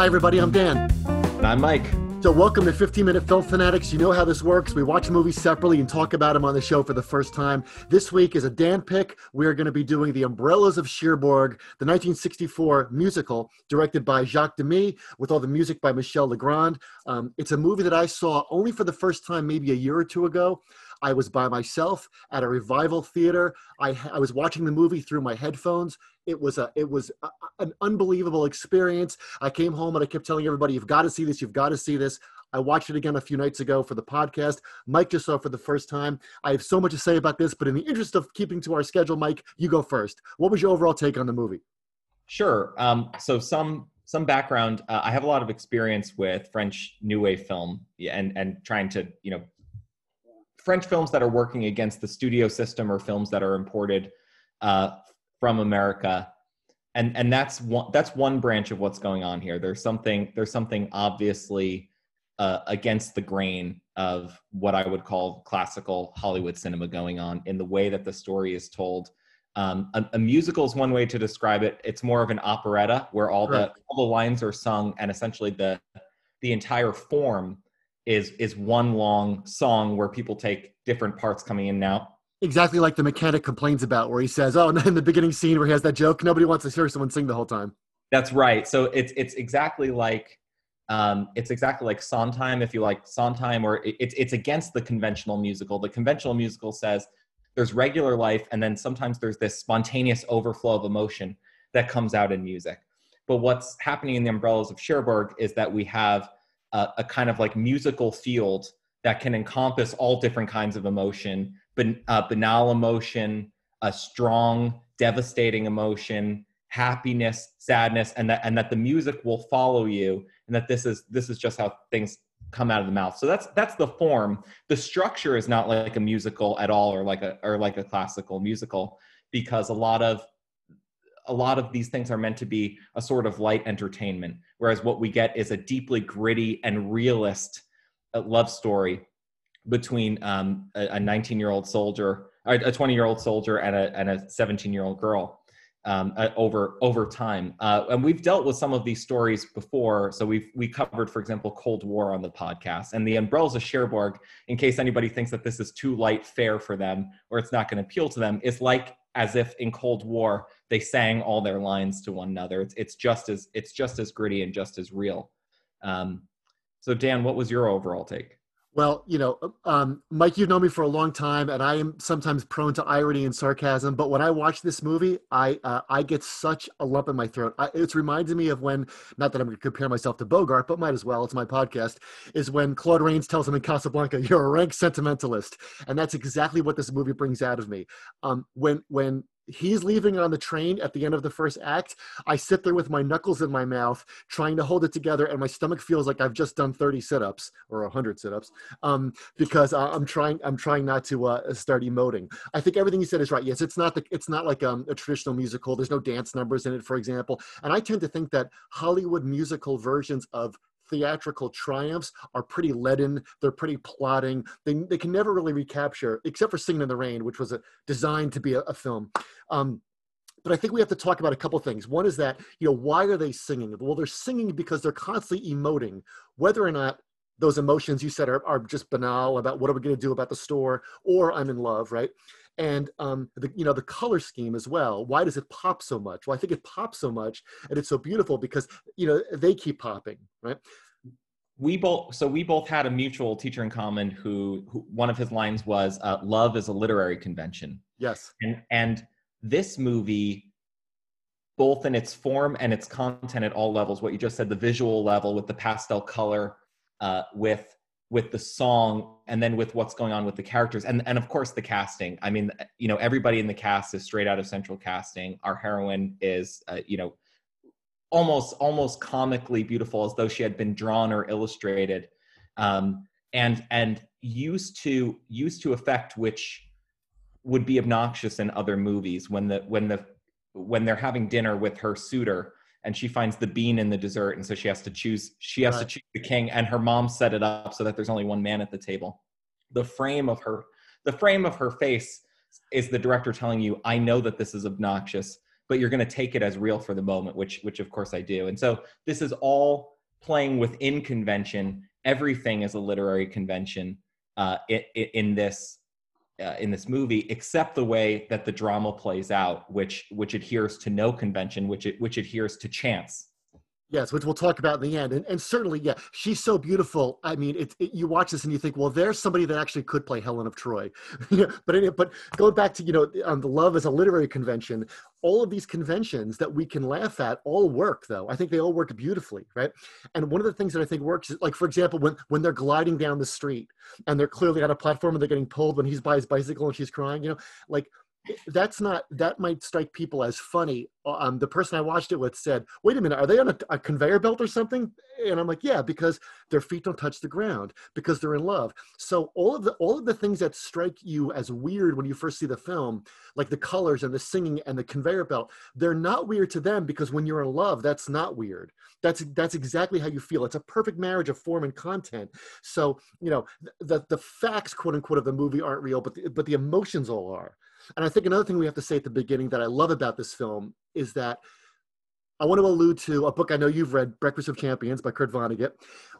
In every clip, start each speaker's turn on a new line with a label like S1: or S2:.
S1: Hi, everybody. I'm Dan.
S2: And I'm Mike.
S1: So, welcome to 15 Minute Film Fanatics. You know how this works. We watch movies separately and talk about them on the show for the first time. This week is a Dan pick. We are going to be doing The Umbrellas of Cherbourg, the 1964 musical directed by Jacques Demy with all the music by Michel Legrand. Um, it's a movie that I saw only for the first time maybe a year or two ago. I was by myself at a revival theater. I, I was watching the movie through my headphones. It was a it was a, an unbelievable experience. I came home and I kept telling everybody, "You've got to see this. You've got to see this." I watched it again a few nights ago for the podcast. Mike just saw it for the first time. I have so much to say about this, but in the interest of keeping to our schedule, Mike, you go first. What was your overall take on the movie?
S2: Sure. Um, so some some background. Uh, I have a lot of experience with French New Wave film and and trying to you know French films that are working against the studio system or films that are imported uh, from America, and and that's one that's one branch of what's going on here. There's something there's something obviously uh, against the grain of what I would call classical Hollywood cinema going on in the way that the story is told. Um, a, a, musical is one way to describe it. It's more of an operetta where all the all the lines are sung and essentially the the entire form is is one long song where people take different parts coming in now
S1: exactly like the mechanic complains about where he says oh in the beginning scene where he has that joke nobody wants to hear someone sing the whole time
S2: that's right so it's it's exactly like um, it's exactly like Sondheim, if you like Sondheim, or it's it's against the conventional musical. The conventional musical says there's regular life, and then sometimes there's this spontaneous overflow of emotion that comes out in music. But what's happening in the Umbrellas of Cherbourg is that we have a, a kind of like musical field that can encompass all different kinds of emotion, ban- uh, banal emotion, a strong, devastating emotion, happiness, sadness, and that and that the music will follow you, and that this is this is just how things come out of the mouth. So that's that's the form. The structure is not like a musical at all, or like a or like a classical musical, because a lot of a lot of these things are meant to be a sort of light entertainment, whereas what we get is a deeply gritty and realist uh, love story between um, a 19 year old soldier, a 20 year old soldier, and a and a 17 year old girl. Um, uh, over over time, uh, and we've dealt with some of these stories before. So we've we covered, for example, Cold War on the podcast, and the Umbrellas of Cherbourg. In case anybody thinks that this is too light fare for them or it's not going to appeal to them, is like as if in Cold War they sang all their lines to one another. It's it's just as it's just as gritty and just as real. Um, so Dan, what was your overall take?
S1: Well, you know, um, Mike, you've known me for a long time, and I am sometimes prone to irony and sarcasm. But when I watch this movie, I uh, I get such a lump in my throat. I, it reminds me of when, not that I'm going to compare myself to Bogart, but might as well. It's my podcast. Is when Claude Rains tells him in Casablanca, "You're a rank sentimentalist," and that's exactly what this movie brings out of me. Um, when when he's leaving on the train at the end of the first act. I sit there with my knuckles in my mouth trying to hold it together and my stomach feels like i've just done 30 sit-ups or 100 sit-ups um, because i'm trying i'm trying not to uh, start emoting. I think everything you said is right. Yes it's not the, it's not like um, a traditional musical. There's no dance numbers in it for example. And i tend to think that hollywood musical versions of theatrical triumphs are pretty leaden. They're pretty plotting. They, they can never really recapture, except for Singing in the Rain, which was a, designed to be a, a film. Um, but I think we have to talk about a couple things. One is that, you know, why are they singing? Well, they're singing because they're constantly emoting, whether or not those emotions you said are, are just banal about what are we going to do about the store or I'm in love, right? and um, the you know the color scheme as well. Why does it pop so much? Well, I think it pops so much and it's so beautiful because you know they keep popping, right?
S2: We both so we both had a mutual teacher in common who, who one of his lines was uh, "Love is a literary convention."
S1: Yes,
S2: and and this movie both in its form and its content at all levels what you just said the visual level with the pastel color uh, with with the song and then with what's going on with the characters and and of course the casting. I mean you know everybody in the cast is straight out of central casting. Our heroine is uh, you know almost almost comically beautiful as though she had been drawn or illustrated um, and and used to used to effect which would be obnoxious in other movies when the when the when they're having dinner with her suitor and she finds the bean in the dessert and so she has to choose she has right. to choose the king and her mom set it up so that there's only one man at the table the frame of her the frame of her face is the director telling you i know that this is obnoxious but you're going to take it as real for the moment, which which of course I do. And so this is all playing within convention. Everything is a literary convention uh, in, in this uh, in this movie, except the way that the drama plays out, which which adheres to no convention, which it, which adheres to chance.
S1: Yes, which we'll talk about in the end, and, and certainly, yeah, she's so beautiful. I mean, it, it, you watch this and you think, well, there's somebody that actually could play Helen of Troy. but anyway, but going back to you know, um, the love as a literary convention, all of these conventions that we can laugh at all work though. I think they all work beautifully, right? And one of the things that I think works is like, for example, when when they're gliding down the street and they're clearly on a platform and they're getting pulled when he's by his bicycle and she's crying, you know, like that's not that might strike people as funny. Um, the person i watched it with said wait a minute are they on a, a, conveyor belt or something? And i'm like yeah because their feet don't touch the ground because they're in love. So all of the all of the things that strike you as weird when you first see the film like the colors and the singing and the conveyor belt they're not weird to them because when you're in love that's not weird. That's that's exactly how you feel. It's a perfect marriage of form and content. So you know the the facts quote unquote of the movie aren't real but the, but the emotions all are and I think another thing we have to say at the beginning that I love about this film is that I want to allude to a book I know you've read, Breakfast of Champions by Kurt Vonnegut.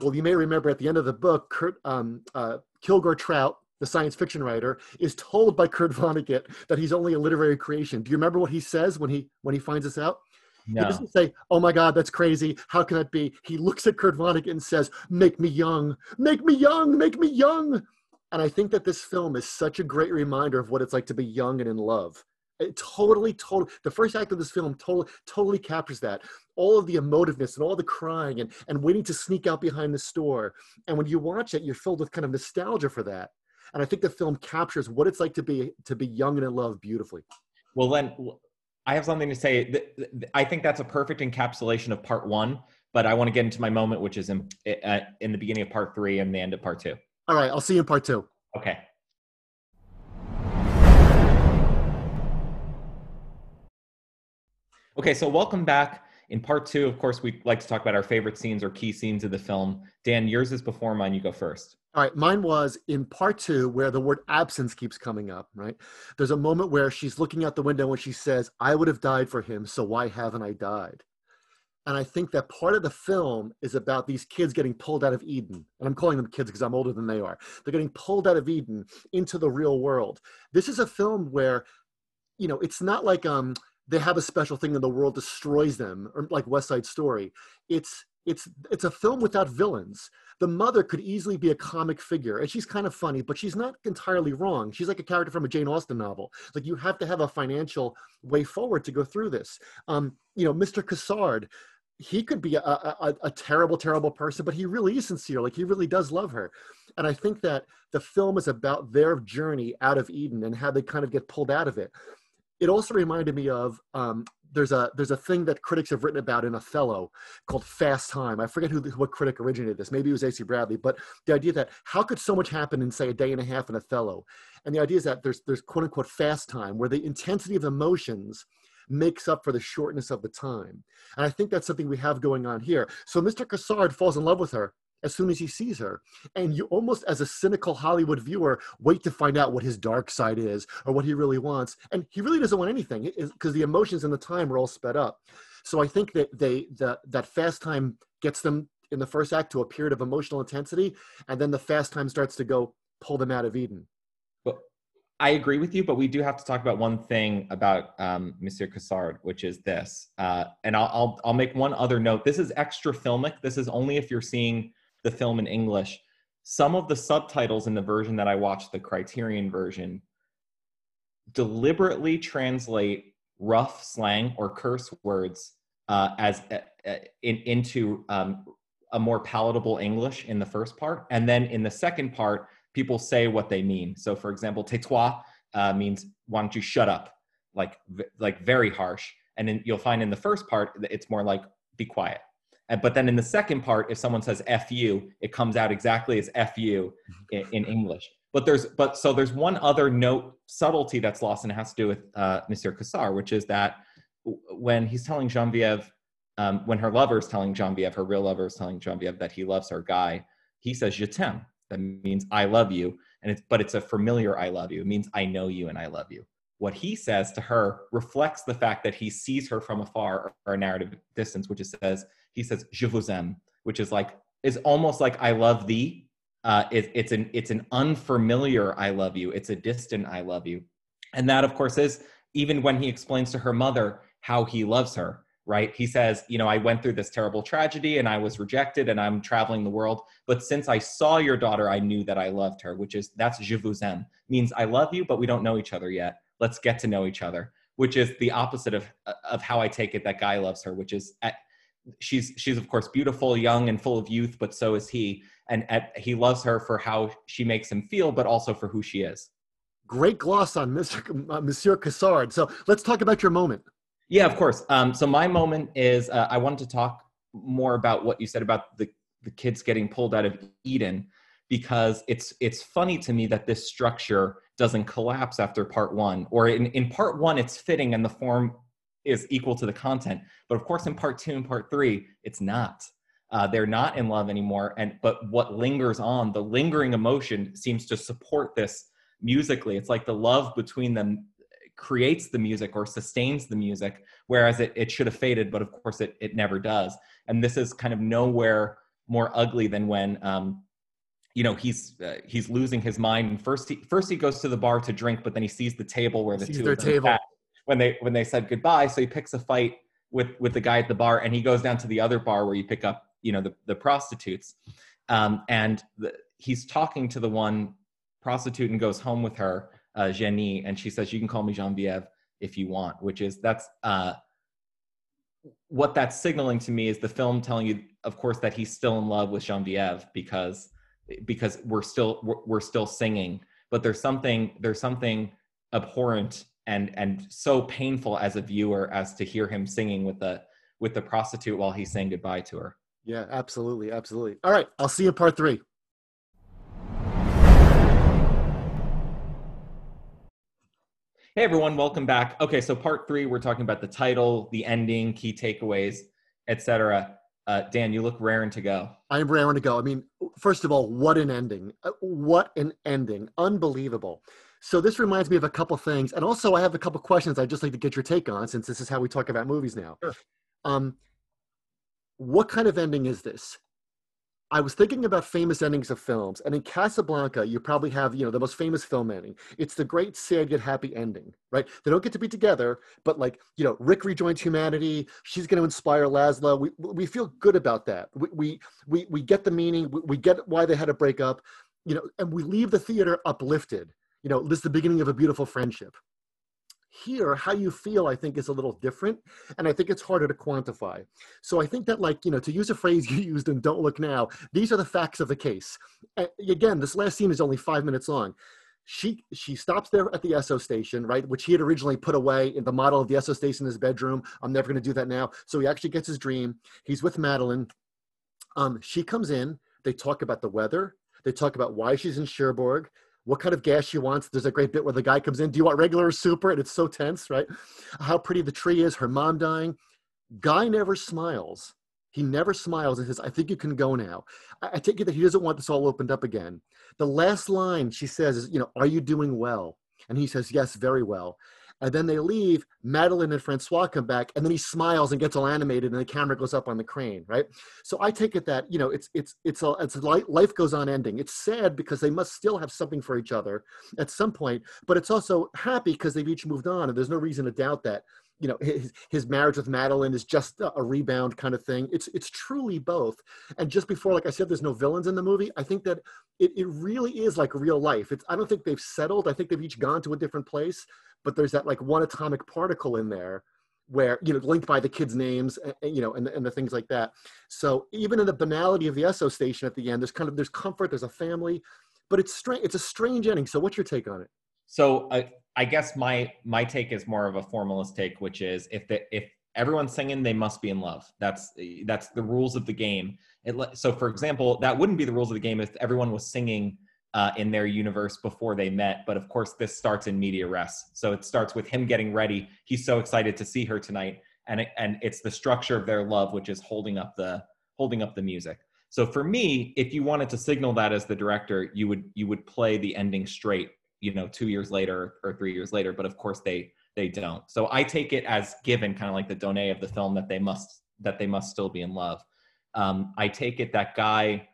S1: Well, you may remember at the end of the book, Kurt um, uh, Kilgore Trout, the science fiction writer, is told by Kurt Vonnegut that he's only a literary creation. Do you remember what he says when he when he finds this out?
S2: No.
S1: He doesn't say, "Oh my God, that's crazy. How can that be?" He looks at Kurt Vonnegut and says, "Make me young. Make me young. Make me young." And I think that this film is such a great reminder of what it's like to be young and in love. It totally, totally, the first act of this film totally, totally captures that. All of the emotiveness and all the crying and, and waiting to sneak out behind the store. And when you watch it, you're filled with kind of nostalgia for that. And I think the film captures what it's like to be to be young and in love beautifully.
S2: Well, then I have something to say. I think that's a perfect encapsulation of part one. But I want to get into my moment, which is in, uh, in the beginning of part three and the end of part two.
S1: All right, I'll see you in part two.
S2: Okay. Okay, so welcome back. In part two, of course, we like to talk about our favorite scenes or key scenes of the film. Dan, yours is before mine. You go first.
S1: All right, mine was in part two where the word absence keeps coming up, right? There's a moment where she's looking out the window and she says, I would have died for him, so why haven't I died? And I think that part of the film is about these kids getting pulled out of Eden. And I'm calling them kids because I'm older than they are. They're getting pulled out of Eden into the real world. This is a film where, you know, it's not like um, they have a special thing and the world destroys them, or like West Side Story. It's it's it's a film without villains. The mother could easily be a comic figure, and she's kind of funny, but she's not entirely wrong. She's like a character from a Jane Austen novel. Like you have to have a financial way forward to go through this. Um, you know, Mr. Cassard, he could be a, a, a, terrible, terrible person, but he really is sincere. Like he really does love her. And I think that the film is about their journey out of Eden and how they kind of get pulled out of it. It also reminded me of um, there's a there's a thing that critics have written about in Othello called fast time. I forget who what critic originated this. Maybe it was A.C. Bradley, but the idea that how could so much happen in say a day and a half in Othello, and the idea is that there's there's quote unquote fast time where the intensity of emotions makes up for the shortness of the time. And I think that's something we have going on here. So Mr. Cassard falls in love with her as soon as he sees her. And you almost, as a cynical Hollywood viewer, wait to find out what his dark side is or what he really wants. And he really doesn't want anything because the emotions and the time are all sped up. So I think that they the, that fast time gets them in the first act to a period of emotional intensity, and then the fast time starts to go pull them out of Eden.
S2: I agree with you, but we do have to talk about one thing about um, Monsieur Cassard, which is this. Uh, and I'll, I'll, I'll make one other note. This is extra filmic. This is only if you're seeing the film in English. Some of the subtitles in the version that I watched, the Criterion version, deliberately translate rough slang or curse words uh, as uh, uh in, into um, a more palatable English in the first part, and then in the second part people say what they mean. So, for example, tais-toi uh, means why don't you shut up, like like very harsh. And then you'll find in the first part it's more like be quiet. And, but then in the second part, if someone says "fu," it comes out exactly as "fu" in, in English. But there's but so there's one other note subtlety that's lost, and it has to do with uh, Monsieur Cassard, which is that when he's telling Genevieve, um, when her lover is telling Genevieve, her real lover is telling Genevieve that he loves her guy, he says "je t'aime," that means I love you. And it's, but it's a familiar I love you. It means I know you and I love you. what he says to her reflects the fact that he sees her from afar or a narrative distance, which is says he says "je vous aime," which is like is almost like "I love thee." Uh, it, it's an it's an unfamiliar "I love you." It's a distant "I love you," and that, of course, is even when he explains to her mother how he loves her. Right? He says, "You know, I went through this terrible tragedy and I was rejected, and I'm traveling the world. But since I saw your daughter, I knew that I loved her." Which is that's "je vous aime," means I love you, but we don't know each other yet let's get to know each other which is the opposite of of how i take it that guy loves her which is she's she's of course beautiful young and full of youth but so is he. And at, he loves her for how she makes him feel but also for who she is.
S1: Great gloss on mr uh, monsieur cassard. So let's talk about your moment.
S2: Yeah of course. Um, so my moment is uh, i wanted to talk more about what you said about the the kids getting pulled out of eden because it's it's funny to me that this structure doesn't collapse after part one or in, in part one it's fitting and the form is equal to the content. But of course in part two and part three it's not. Uh, they're not in love anymore and but what lingers on the lingering emotion seems to support this musically. It's like the love between them creates the music or sustains the music whereas it, it should have faded but of course it, it never does. And this is kind of nowhere more ugly than when um, you know he's uh, he's losing his mind. And first he first he goes to the bar to drink but then he sees the table where the two
S1: their
S2: of them
S1: table.
S2: When they when they said goodbye. So he picks a fight with with the guy at the bar and he goes down to the other bar where you pick up you know the, the prostitutes. Um, and the, he's talking to the one prostitute and goes home with her uh, Jenny. And she says you can call me Genevieve if you want which is that's uh, what that's signaling to me is the film telling you of course that he's still in love with Genevieve because because we're still we're, we're still singing. But there's something there's something abhorrent and and so painful as a viewer as to hear him singing with the with the prostitute while he's saying goodbye to her
S1: yeah absolutely absolutely all right i'll see you part three
S2: hey everyone welcome back okay so part three we're talking about the title the ending key takeaways etc uh, Dan, you look raring to go.
S1: I'm raring to go. I mean, first of all, what an ending! Uh, what an ending! Unbelievable. So this reminds me of a couple things, and also I have a couple questions I'd just like to get your take on, since this is how we talk about movies now.
S2: Sure.
S1: Um, what kind of ending is this? I was thinking about famous endings of films, and in Casablanca, you probably have you know the most famous film ending. It's the great sad yet happy ending, right? They don't get to be together, but like you know, Rick rejoins humanity. She's going to inspire Laszlo. We we feel good about that. We we we, we get the meaning. We, we get why they had to break up, you know, and we leave the theater uplifted. You know, this is the beginning of a beautiful friendship. Here how you feel i think is a little different and i think it's harder to quantify. So i think that like you know to use a phrase you used in don't look now these are the facts of the case. And again this last scene is only five minutes long. She she stops there at the esso station right which he had originally put away in the model of the esso station in his bedroom. I'm never going to do that now. So he actually gets his dream. He's with madeleine. Um, she comes in. They talk about the weather. They talk about why she's in cherbourg what kind of gas she wants. There's a great bit where the guy comes in, do you want regular or super? And it's so tense, right? How pretty the tree is, her mom dying. Guy never smiles. He never smiles and says, I think you can go now. I, I take it that he doesn't want this all opened up again. The last line she says is, you know, are you doing well? And he says, yes, very well. And then they leave. Madeleine and Francois come back, and then he smiles and gets all animated, and the camera goes up on the crane, right? So I take it that you know it's it's it's a it's a life goes on ending. It's sad because they must still have something for each other at some point, but it's also happy because they've each moved on, and there's no reason to doubt that you know his, his marriage with madeleine is just a, rebound kind of thing. It's it's truly both. And just before like i said there's no villains in the movie i think that it, it really is like real life. It's i don't think they've settled. I think they've each gone to a different place but there's that like one atomic particle in there where you know linked by the kids names and, you know and, and the things like that. So even in the banality of the esso station at the end there's kind of there's comfort there's a family but it's strange it's a strange ending. So what's your take on it?
S2: So I, I guess my my take is more of a formalist take which is if the if everyone's singing they must be in love that's that's the rules of the game it, so for example that wouldn't be the rules of the game if everyone was singing uh, in their universe before they met. But of course, this starts in media res. So it starts with him getting ready. He's so excited to see her tonight, and it, and it's the structure of their love which is holding up the holding up the music. So for me, if you wanted to signal that as the director, you would you would play the ending straight you know two years later or three years later but of course they they don't. So i take it as given kind of like the donnée of the film that they must that they must still be in love. Um, i take it that guy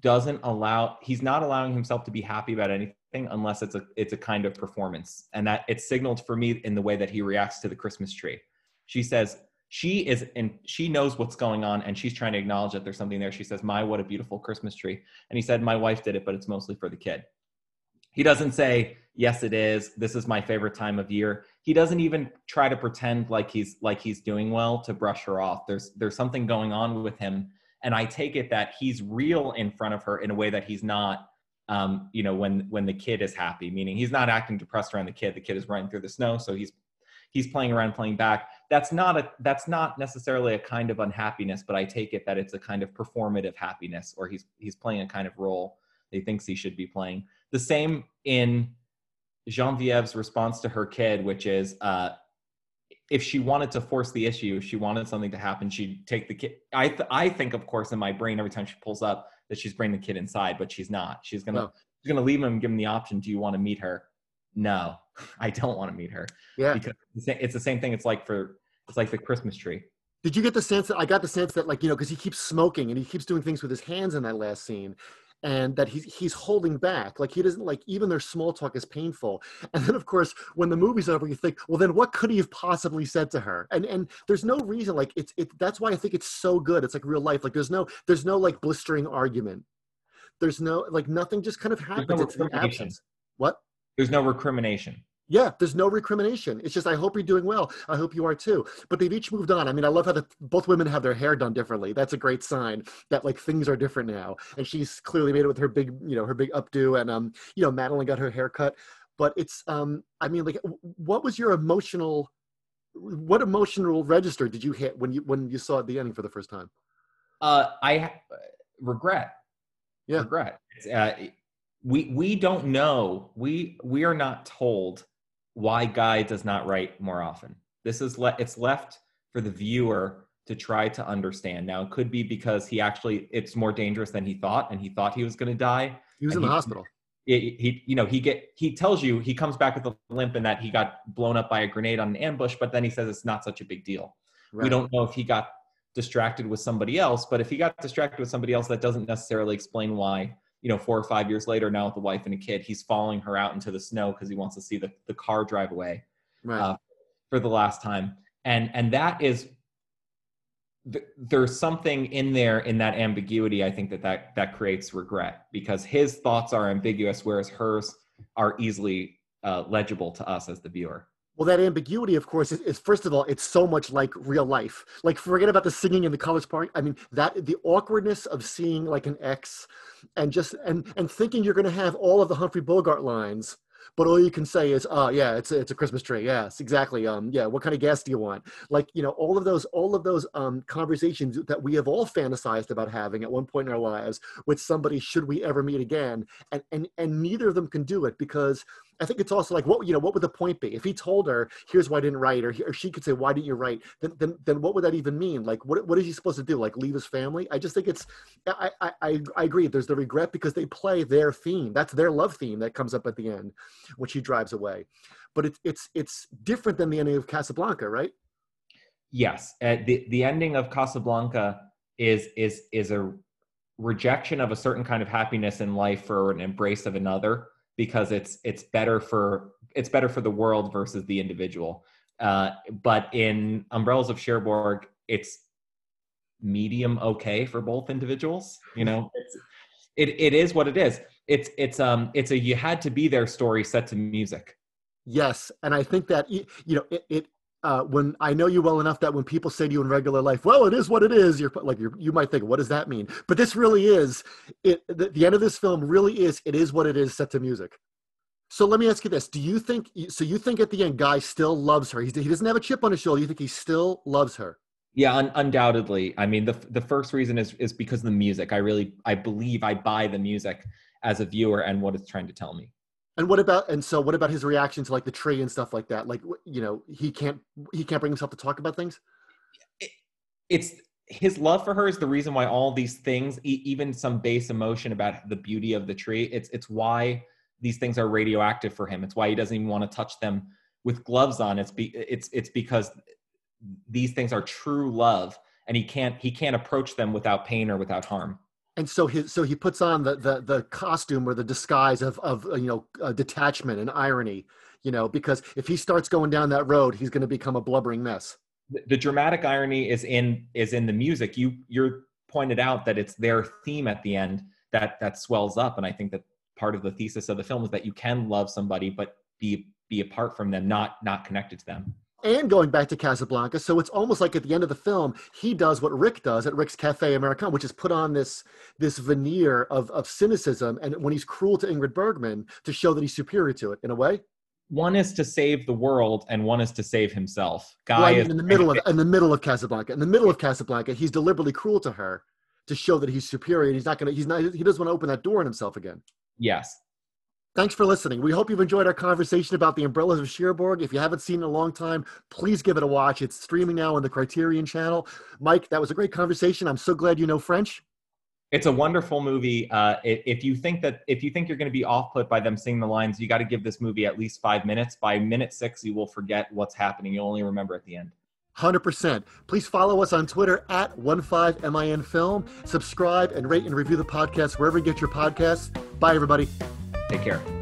S2: doesn't allow he's not allowing himself to be happy about anything unless it's a it's a kind of performance. And that it's signaled for me in the way that he reacts to the christmas tree. She says she is and she knows what's going on and she's trying to acknowledge that there's something there. She says my what a beautiful christmas tree and he said my wife did it but it's mostly for the kid he doesn't say yes it is. This is my favorite time of year. He doesn't even try to pretend like he's like he's doing well to brush her off. There's there's something going on with him and i take it that he's real in front of her in a way that he's not um, you know when when the kid is happy meaning he's not acting depressed around the kid. The kid is running through the snow so he's he's playing around playing back. That's not a that's not necessarily a kind of unhappiness but i take it that it's a kind of performative happiness or he's he's playing a kind of role he thinks he should be playing the same in Genevieve's response to her kid, which is uh, if she wanted to force the issue, if she wanted something to happen, she'd take the kid. I, th- I think, of course, in my brain, every time she pulls up, that she's bringing the kid inside, but she's not. She's gonna no. she's gonna leave him and give him the option. Do you want to meet her? No, I don't want to meet her.
S1: Yeah,
S2: because it's the same thing. It's like for it's like the Christmas tree.
S1: Did you get the sense that I got the sense that like you know because he keeps smoking and he keeps doing things with his hands in that last scene, and that he's he's holding back. Like he doesn't like even their small talk is painful. And then of course when the movie's over you think well then what could he have possibly said to her? And and there's no reason like it's it that's why i think it's so good. It's like real life. Like there's no there's no like blistering argument. There's no like nothing just kind of happens. no it's the absence. what?
S2: There's no recrimination
S1: yeah, there's no recrimination. It's just I hope you're doing well. I hope you are too. But they've each moved on. I mean, I love how the, both women have their hair done differently. That's a great sign that like things are different now. And she's clearly made it with her big, you know, her big updo, and um, you know, Madeleine got her hair cut. But it's um, I mean, like, what was your emotional, what emotional register did you hit when you when you saw the ending for the first time?
S2: Uh, I uh, regret.
S1: Yeah,
S2: regret. Uh, we we don't know. We we are not told why Guy does not write more often. This is le- it's left for the viewer to try to understand. Now it could be because he actually it's more dangerous than he thought, and he thought he was going to die.
S1: He was in the hospital.
S2: He, he, you know, he get he tells you he comes back with a limp and that he got blown up by a grenade on an ambush, but then he says it's not such a big deal. Right. We don't know if he got distracted with somebody else, but if he got distracted with somebody else, that doesn't necessarily explain why you know, four or five years later, now with a wife and a kid, he's following her out into the snow because he wants to see the, the car drive away
S1: right. uh,
S2: for the last time. And and that is th- there's something in there in that ambiguity. I think that that that creates regret because his thoughts are ambiguous, whereas hers are easily uh, legible to us as the viewer.
S1: Well, that ambiguity, of course, is, is, first of all, it's so much like real life. Like, forget about the singing and the colors part. I mean, that the awkwardness of seeing like an ex, and just and and thinking you're going to have all of the Humphrey Bogart lines but all you can say is, "Oh, yeah, it's a, it's a Christmas tree." Yes, exactly. Um, yeah, what kind of gas do you want? Like, you know, all of those all of those um conversations that we have all fantasized about having at one point in our lives with somebody, should we ever meet again? And and and neither of them can do it because I think it's also like what you know what would the point be? If he told her here's why I didn't write or, he, or she could say why didn't you write? Then, then then what would that even mean? Like what what is he supposed to do? Like leave his family? I just think it's I I I, agree there's the regret because they play their theme. That's their love theme that comes up at the end when she drives away. But it's it's it's different than the ending of Casablanca right?
S2: Yes. Uh, the the ending of Casablanca is is is a rejection of a certain kind of happiness in life for an embrace of another because it's it's better for it's better for the world versus the individual. Uh, but in Umbrellas of Cherbourg, it's medium okay for both individuals. You know, it's, it it is what it is. It's it's um it's a you had to be there story set to music.
S1: Yes, and I think that you know it, it uh, when I know you well enough that when people say to you in regular life, "Well, it is what it is," you're like you're, you might think, "What does that mean?" But this really is it. The, the, end of this film really is. It is what it is, set to music. So let me ask you this: Do you think? So you think at the end, Guy still loves her? He's, he doesn't have a chip on his shoulder. You think he still loves her?
S2: Yeah, un- undoubtedly. I mean, the the first reason is is because the music. I really, I believe, I buy the music as a viewer and what it's trying to tell me.
S1: And what about and so what about his reaction to like the tree and stuff like that? Like you know he can't he can't bring himself to talk about things.
S2: It, it's his love for her is the reason why all these things, e- even some base emotion about the beauty of the tree, it's it's why these things are radioactive for him. It's why he doesn't even want to touch them with gloves on. It's be, it's it's because these things are true love, and he can't he can't approach them without pain or without harm.
S1: And so his so he puts on the the the costume or the disguise of of you know uh, detachment and irony, you know, because if he starts going down that road, he's going to become a blubbering mess.
S2: The, the dramatic irony is in is in the music. You you're pointed out that it's their theme at the end that that swells up and i think that part of the thesis of the film is that you can love somebody but be be apart from them not not connected to them
S1: and going back to Casablanca, so it's almost like at the end of the film, he does what Rick does at Rick's Cafe American, which is put on this this veneer of of cynicism, and when he's cruel to Ingrid Bergman to show that he's superior to it in a way.
S2: One is to save the world, and one is to save himself. Guy
S1: is in the middle of in the middle of Casablanca. In the middle of Casablanca, he's deliberately cruel to her to show that he's superior. He's not going to. He's not. He doesn't want to open that door on himself again.
S2: Yes.
S1: Thanks for listening. We hope you've enjoyed our conversation about the Umbrellas of Cherbourg. If you haven't seen it in a long time, please give it a watch. It's streaming now on the Criterion channel. Mike, that was a great conversation. I'm so glad you know French.
S2: It's a wonderful movie. Uh, if you think that if you think you're going to be off put by them singing the lines, you got to give this movie at least five minutes. By minute six, you will forget what's happening. You'll only remember at the end.
S1: 100%. Please follow us on Twitter at 15MINFilm. Subscribe and rate and review the podcast wherever you get your podcasts. Bye, everybody.
S2: Take care.